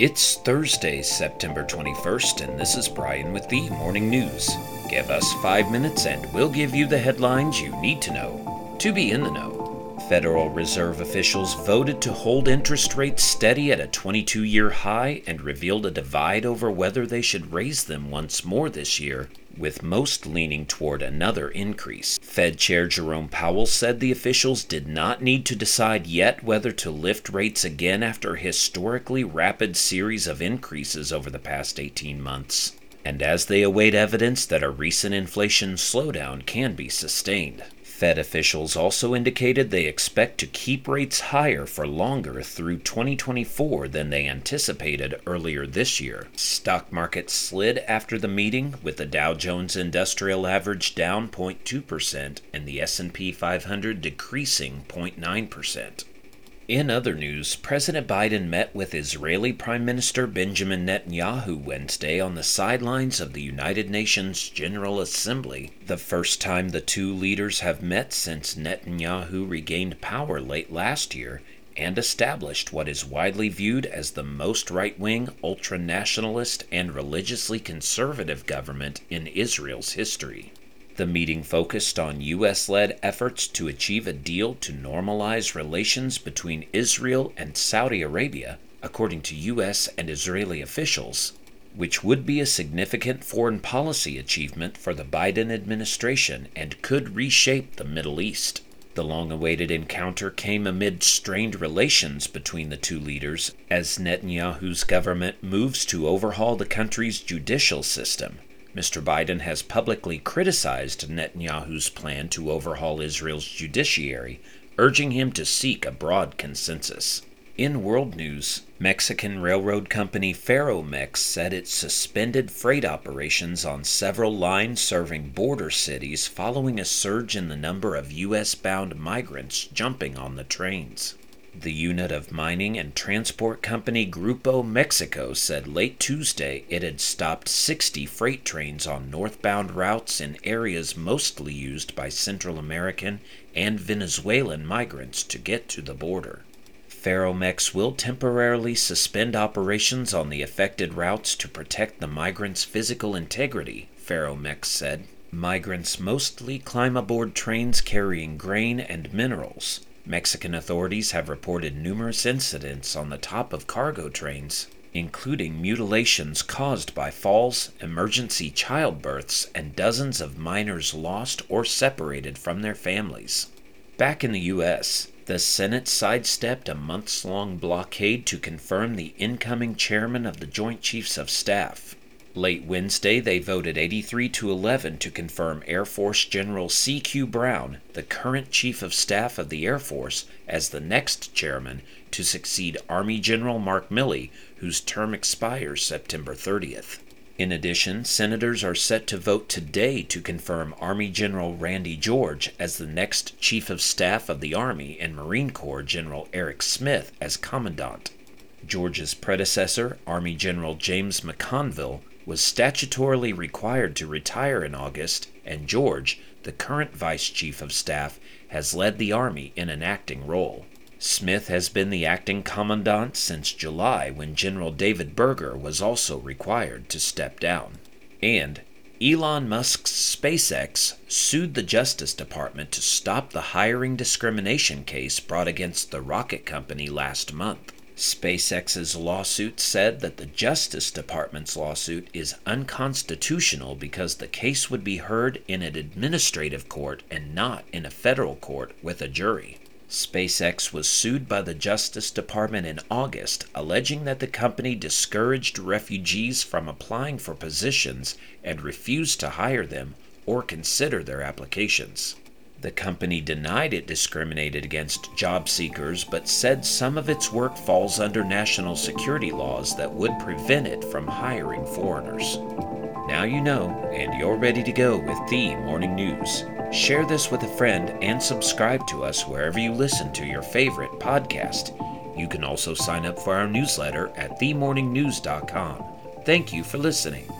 It's Thursday, September 21st, and this is Brian with the Morning News. Give us five minutes and we'll give you the headlines you need to know to be in the know. Federal Reserve officials voted to hold interest rates steady at a 22 year high and revealed a divide over whether they should raise them once more this year with most leaning toward another increase. Fed Chair Jerome Powell said the officials did not need to decide yet whether to lift rates again after a historically rapid series of increases over the past 18 months, and as they await evidence that a recent inflation slowdown can be sustained. Fed officials also indicated they expect to keep rates higher for longer through 2024 than they anticipated earlier this year. Stock market slid after the meeting with the Dow Jones Industrial Average down 0.2% and the S&P 500 decreasing 0.9%. In other news, President Biden met with Israeli Prime Minister Benjamin Netanyahu Wednesday on the sidelines of the United Nations General Assembly, the first time the two leaders have met since Netanyahu regained power late last year and established what is widely viewed as the most right wing, ultra nationalist, and religiously conservative government in Israel's history. The meeting focused on U.S. led efforts to achieve a deal to normalize relations between Israel and Saudi Arabia, according to U.S. and Israeli officials, which would be a significant foreign policy achievement for the Biden administration and could reshape the Middle East. The long awaited encounter came amid strained relations between the two leaders as Netanyahu's government moves to overhaul the country's judicial system Mr. Biden has publicly criticized Netanyahu's plan to overhaul Israel's judiciary, urging him to seek a broad consensus. In world news, Mexican railroad company Ferromex said it suspended freight operations on several lines serving border cities following a surge in the number of U.S. bound migrants jumping on the trains. The unit of mining and transport company Grupo Mexico said late Tuesday it had stopped 60 freight trains on northbound routes in areas mostly used by Central American and Venezuelan migrants to get to the border. Ferromex will temporarily suspend operations on the affected routes to protect the migrants' physical integrity, Ferromex said. Migrants mostly climb aboard trains carrying grain and minerals. Mexican authorities have reported numerous incidents on the top of cargo trains, including mutilations caused by falls, emergency childbirths, and dozens of minors lost or separated from their families. Back in the U.S., the Senate sidestepped a months long blockade to confirm the incoming chairman of the Joint Chiefs of Staff. Late Wednesday, they voted 83 to 11 to confirm Air Force General C.Q. Brown, the current Chief of Staff of the Air Force, as the next chairman to succeed Army General Mark Milley, whose term expires September 30th. In addition, senators are set to vote today to confirm Army General Randy George as the next Chief of Staff of the Army and Marine Corps General Eric Smith as Commandant. George's predecessor, Army General James McConville, was statutorily required to retire in August, and George, the current Vice Chief of Staff, has led the Army in an acting role. Smith has been the acting commandant since July when General David Berger was also required to step down. And Elon Musk's SpaceX sued the Justice Department to stop the hiring discrimination case brought against the rocket company last month. SpaceX's lawsuit said that the Justice Department's lawsuit is unconstitutional because the case would be heard in an administrative court and not in a federal court with a jury. SpaceX was sued by the Justice Department in August, alleging that the company discouraged refugees from applying for positions and refused to hire them or consider their applications. The company denied it discriminated against job seekers, but said some of its work falls under national security laws that would prevent it from hiring foreigners. Now you know, and you're ready to go with the morning news. Share this with a friend and subscribe to us wherever you listen to your favorite podcast. You can also sign up for our newsletter at themorningnews.com. Thank you for listening.